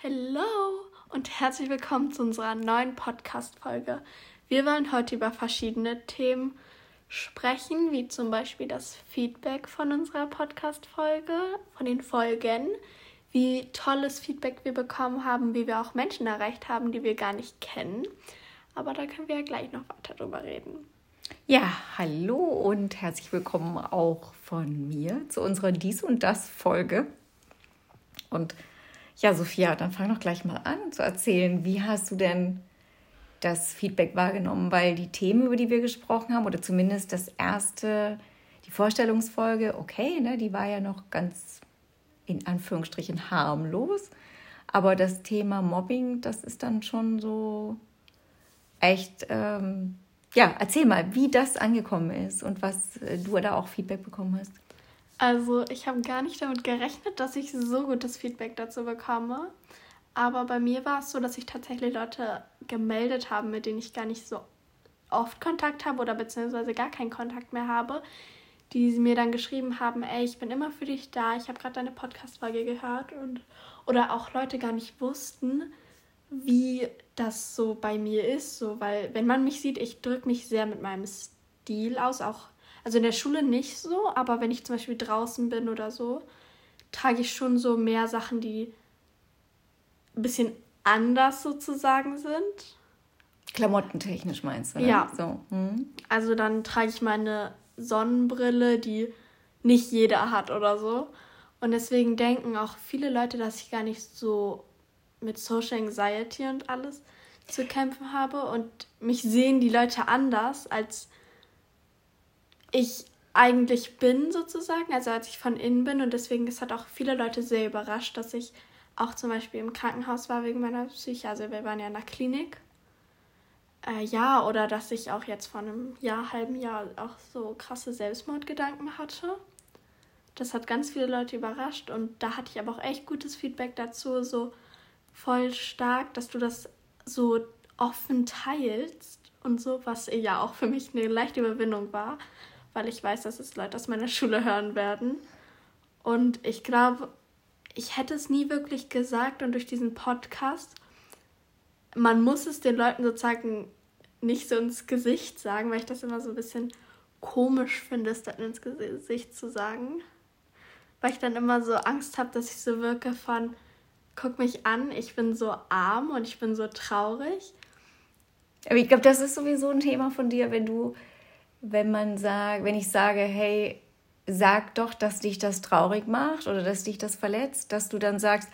Hallo und herzlich willkommen zu unserer neuen Podcast-Folge. Wir wollen heute über verschiedene Themen sprechen, wie zum Beispiel das Feedback von unserer Podcast-Folge, von den Folgen, wie tolles Feedback wir bekommen haben, wie wir auch Menschen erreicht haben, die wir gar nicht kennen. Aber da können wir ja gleich noch weiter drüber reden. Ja, hallo und herzlich willkommen auch von mir zu unserer Dies und Das Folge. Und ja, Sophia, dann fang doch gleich mal an zu erzählen. Wie hast du denn das Feedback wahrgenommen? Weil die Themen, über die wir gesprochen haben, oder zumindest das erste, die Vorstellungsfolge, okay, ne, die war ja noch ganz in Anführungsstrichen harmlos. Aber das Thema Mobbing, das ist dann schon so echt, ähm, ja, erzähl mal, wie das angekommen ist und was äh, du da auch Feedback bekommen hast. Also ich habe gar nicht damit gerechnet, dass ich so gutes Feedback dazu bekomme. Aber bei mir war es so, dass sich tatsächlich Leute gemeldet haben, mit denen ich gar nicht so oft Kontakt habe oder beziehungsweise gar keinen Kontakt mehr habe, die mir dann geschrieben haben, ey, ich bin immer für dich da, ich habe gerade deine Podcast-Folge gehört und oder auch Leute gar nicht wussten, wie das so bei mir ist, so weil wenn man mich sieht, ich drücke mich sehr mit meinem Stil aus, auch also in der Schule nicht so, aber wenn ich zum Beispiel draußen bin oder so, trage ich schon so mehr Sachen, die ein bisschen anders sozusagen sind. Klamottentechnisch meinst du? Ne? Ja. So. Hm. Also dann trage ich meine Sonnenbrille, die nicht jeder hat oder so. Und deswegen denken auch viele Leute, dass ich gar nicht so mit Social Anxiety und alles zu kämpfen habe. Und mich sehen die Leute anders als ich eigentlich bin sozusagen, also als ich von innen bin und deswegen es hat auch viele Leute sehr überrascht, dass ich auch zum Beispiel im Krankenhaus war wegen meiner Psyche, also wir waren ja in der Klinik. Äh, ja, oder dass ich auch jetzt vor einem Jahr, halben Jahr auch so krasse Selbstmordgedanken hatte. Das hat ganz viele Leute überrascht und da hatte ich aber auch echt gutes Feedback dazu, so voll stark, dass du das so offen teilst und so, was ja auch für mich eine leichte Überwindung war, weil ich weiß, dass es Leute aus meiner Schule hören werden. Und ich glaube, ich hätte es nie wirklich gesagt und durch diesen Podcast, man muss es den Leuten sozusagen nicht so ins Gesicht sagen, weil ich das immer so ein bisschen komisch finde, es dann ins Gesicht zu sagen. Weil ich dann immer so Angst habe, dass ich so wirke von, guck mich an, ich bin so arm und ich bin so traurig. Aber ich glaube, das ist sowieso ein Thema von dir, wenn du wenn man sagt, wenn ich sage, hey, sag doch, dass dich das traurig macht oder dass dich das verletzt, dass du dann sagst,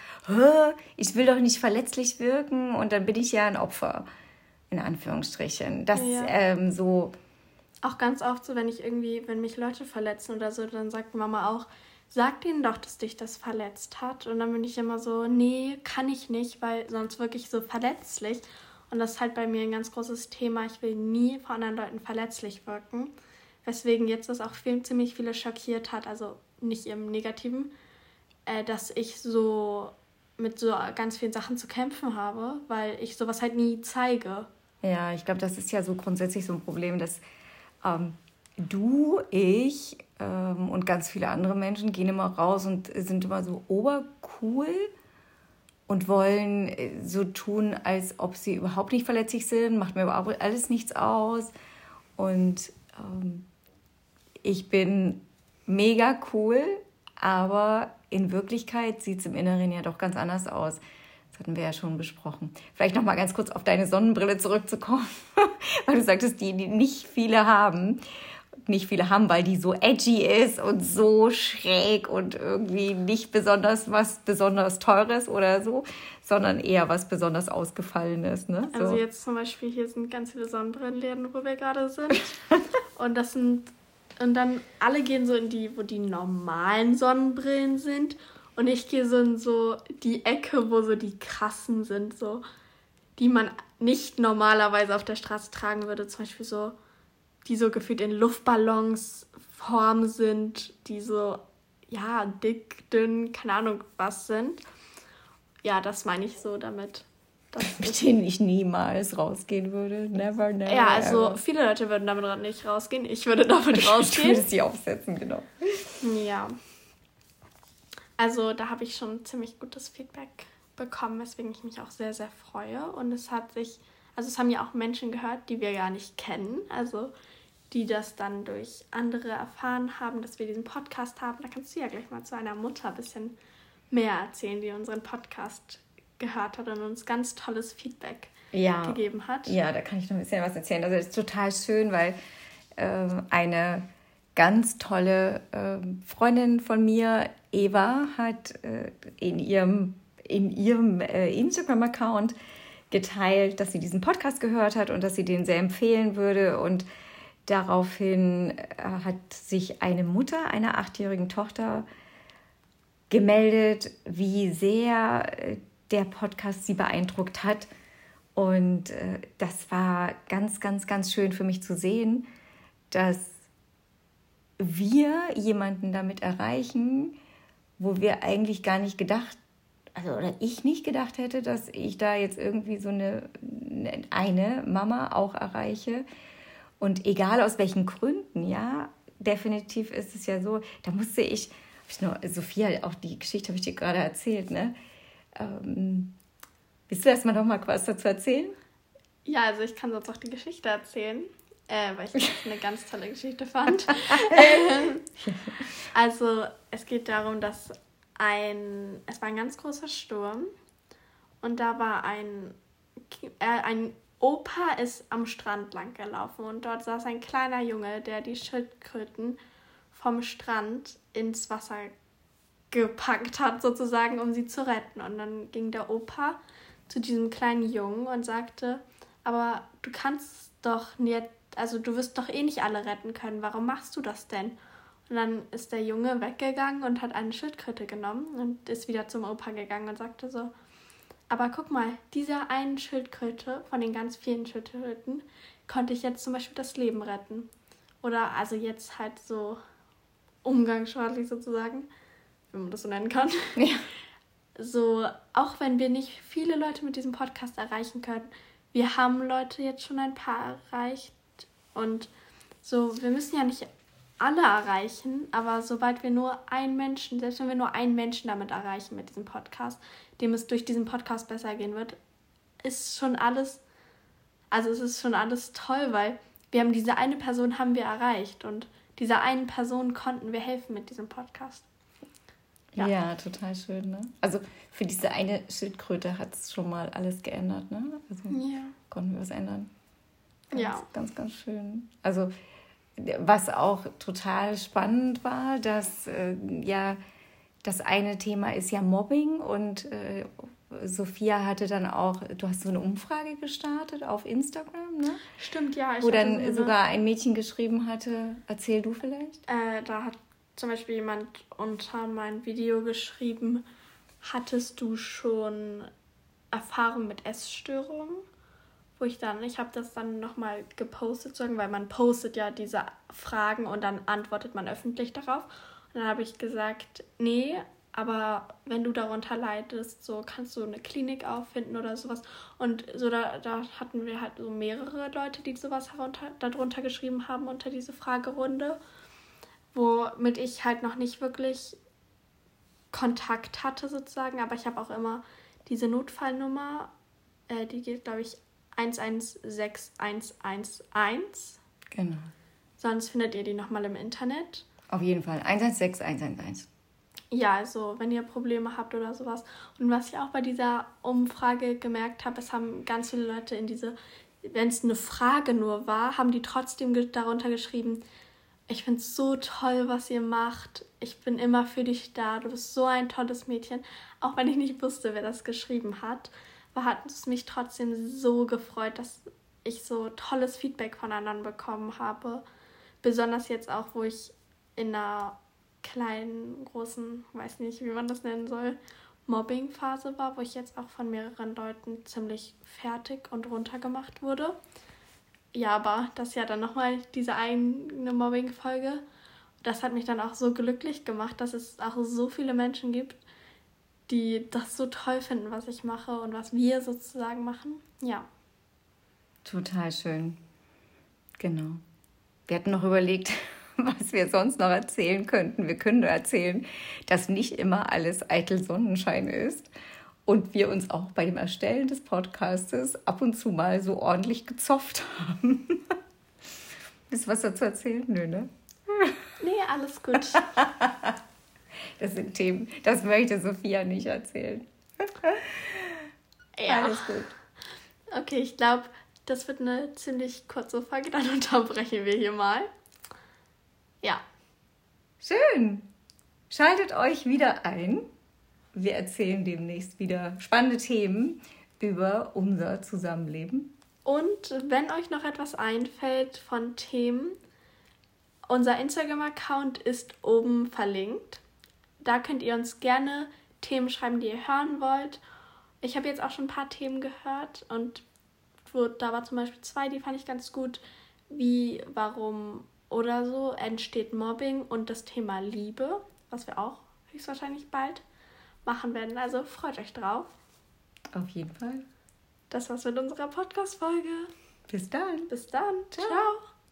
ich will doch nicht verletzlich wirken und dann bin ich ja ein Opfer, in Anführungsstrichen. Das ja. ähm, so. Auch ganz oft so, wenn ich irgendwie, wenn mich Leute verletzen oder so, dann sagt Mama auch, sag denen doch, dass dich das verletzt hat. Und dann bin ich immer so, nee, kann ich nicht, weil sonst wirklich so verletzlich. Und das ist halt bei mir ein ganz großes Thema. Ich will nie vor anderen Leuten verletzlich wirken. Weswegen jetzt das auch viel, ziemlich viele schockiert hat, also nicht im Negativen, äh, dass ich so mit so ganz vielen Sachen zu kämpfen habe, weil ich sowas halt nie zeige. Ja, ich glaube, das ist ja so grundsätzlich so ein Problem, dass ähm, du, ich ähm, und ganz viele andere Menschen gehen immer raus und sind immer so obercool und wollen äh, so tun, als ob sie überhaupt nicht verletzlich sind, macht mir überhaupt alles nichts aus. Und ähm, ich bin mega cool, aber in Wirklichkeit sieht es im Inneren ja doch ganz anders aus. Das hatten wir ja schon besprochen. Vielleicht noch mal ganz kurz auf deine Sonnenbrille zurückzukommen, weil du sagtest, die, die nicht viele haben nicht viele haben, weil die so edgy ist und so schräg und irgendwie nicht besonders was besonders Teures oder so, sondern eher was besonders Ausgefallenes. Ne? So. Also jetzt zum Beispiel, hier sind ganz viele Sonnenbrillenläden, wo wir gerade sind. und das sind, und dann alle gehen so in die, wo die normalen Sonnenbrillen sind. Und ich gehe so in so die Ecke, wo so die krassen sind, so, die man nicht normalerweise auf der Straße tragen würde. Zum Beispiel so die so gefühlt in Luftballons Form sind, die so, ja, dick, dünn, keine Ahnung was sind. Ja, das meine ich so damit. Mit denen ich niemals rausgehen würde. Never, never. Ja, also ever. viele Leute würden damit nicht rausgehen. Ich würde damit rausgehen. ich würde sie aufsetzen, genau. Ja. Also da habe ich schon ziemlich gutes Feedback bekommen, weswegen ich mich auch sehr, sehr freue. Und es hat sich, also es haben ja auch Menschen gehört, die wir gar nicht kennen, also die das dann durch andere erfahren haben, dass wir diesen Podcast haben. Da kannst du ja gleich mal zu einer Mutter ein bisschen mehr erzählen, die unseren Podcast gehört hat und uns ganz tolles Feedback ja. gegeben hat. Ja, da kann ich noch ein bisschen was erzählen. Also das ist total schön, weil äh, eine ganz tolle äh, Freundin von mir, Eva, hat äh, in ihrem, in ihrem äh, Instagram-Account geteilt, dass sie diesen Podcast gehört hat und dass sie den sehr empfehlen würde. Und daraufhin äh, hat sich eine Mutter einer achtjährigen Tochter gemeldet, wie sehr äh, der Podcast sie beeindruckt hat. Und äh, das war ganz, ganz, ganz schön für mich zu sehen, dass wir jemanden damit erreichen, wo wir eigentlich gar nicht gedacht, also oder ich nicht gedacht hätte, dass ich da jetzt irgendwie so eine, eine Mama auch erreiche. Und egal aus welchen Gründen, ja, definitiv ist es ja so, da musste ich, ich nur, Sophia, auch die Geschichte habe ich dir gerade erzählt, ne? Ähm, willst du erstmal noch mal was dazu erzählen? Ja, also ich kann sonst auch die Geschichte erzählen, äh, weil ich das eine ganz tolle Geschichte fand. also es geht darum, dass ein, es war ein ganz großer Sturm und da war ein, äh, ein Opa ist am Strand lang gelaufen und dort saß ein kleiner Junge, der die Schildkröten vom Strand ins Wasser gepackt hat, sozusagen, um sie zu retten. Und dann ging der Opa zu diesem kleinen Jungen und sagte, aber du kannst doch nicht, also du wirst doch eh nicht alle retten können, warum machst du das denn? Und dann ist der Junge weggegangen und hat eine Schildkröte genommen und ist wieder zum Opa gegangen und sagte so, aber guck mal, dieser einen Schildkröte von den ganz vielen Schildkröten konnte ich jetzt zum Beispiel das Leben retten. Oder also jetzt halt so umgangssprachlich sozusagen wenn man das so nennen kann. Ja. So, auch wenn wir nicht viele Leute mit diesem Podcast erreichen können, wir haben Leute jetzt schon ein paar erreicht und so, wir müssen ja nicht alle erreichen, aber sobald wir nur einen Menschen, selbst wenn wir nur einen Menschen damit erreichen mit diesem Podcast, dem es durch diesen Podcast besser gehen wird, ist schon alles, also es ist schon alles toll, weil wir haben diese eine Person haben wir erreicht und dieser einen Person konnten wir helfen mit diesem Podcast. Ja. ja, total schön. Ne? Also für diese eine Schildkröte hat es schon mal alles geändert. Ne? Also ja. konnten wir was ändern. Ganz, ja. Ganz, ganz schön. Also was auch total spannend war, dass äh, ja das eine Thema ist ja Mobbing und äh, Sophia hatte dann auch, du hast so eine Umfrage gestartet auf Instagram, ne? Stimmt, ja. wo dann sogar ein Mädchen geschrieben hatte, erzähl du vielleicht. Äh, da hat zum Beispiel jemand unter mein Video geschrieben, hattest du schon Erfahrung mit Essstörungen? Wo ich dann, ich habe das dann nochmal gepostet, weil man postet ja diese Fragen und dann antwortet man öffentlich darauf. Und dann habe ich gesagt, nee, aber wenn du darunter leidest, so kannst du eine Klinik auffinden oder sowas. Und so da, da hatten wir halt so mehrere Leute, die sowas herunter, darunter geschrieben haben unter diese Fragerunde womit ich halt noch nicht wirklich Kontakt hatte sozusagen, aber ich habe auch immer diese Notfallnummer, äh, die geht, glaube ich, 116111. Genau. Sonst findet ihr die nochmal im Internet. Auf jeden Fall. 116111. Ja, also wenn ihr Probleme habt oder sowas. Und was ich auch bei dieser Umfrage gemerkt habe, es haben ganz viele Leute in diese, wenn es eine Frage nur war, haben die trotzdem darunter geschrieben, ich finde es so toll, was ihr macht. Ich bin immer für dich da. Du bist so ein tolles Mädchen. Auch wenn ich nicht wusste, wer das geschrieben hat, hat es mich trotzdem so gefreut, dass ich so tolles Feedback von anderen bekommen habe. Besonders jetzt auch, wo ich in einer kleinen, großen, weiß nicht, wie man das nennen soll, Mobbing-Phase war, wo ich jetzt auch von mehreren Leuten ziemlich fertig und runtergemacht wurde ja, aber das ist ja dann nochmal diese eine Mobbing-Folge. Das hat mich dann auch so glücklich gemacht, dass es auch so viele Menschen gibt, die das so toll finden, was ich mache und was wir sozusagen machen. Ja. Total schön. Genau. Wir hatten noch überlegt, was wir sonst noch erzählen könnten. Wir können nur erzählen, dass nicht immer alles eitel Sonnenschein ist und wir uns auch bei dem Erstellen des Podcastes ab und zu mal so ordentlich gezopft haben. Ist was dazu erzählen? Nö, ne? Nee, alles gut. Das sind Themen, das möchte Sophia nicht erzählen. Ja. Alles gut. Okay, ich glaube, das wird eine ziemlich kurze Folge. Dann unterbrechen wir hier mal. Ja. Schön. Schaltet euch wieder ein. Wir erzählen demnächst wieder spannende Themen über unser Zusammenleben. Und wenn euch noch etwas einfällt von Themen, unser Instagram-Account ist oben verlinkt. Da könnt ihr uns gerne Themen schreiben, die ihr hören wollt. Ich habe jetzt auch schon ein paar Themen gehört und da war zum Beispiel zwei, die fand ich ganz gut, wie, warum oder so entsteht Mobbing und das Thema Liebe, was wir auch höchstwahrscheinlich bald machen werden. Also freut euch drauf. Auf jeden Fall. Das war's mit unserer Podcast-Folge. Bis dann. Bis dann. Ciao. Ciao.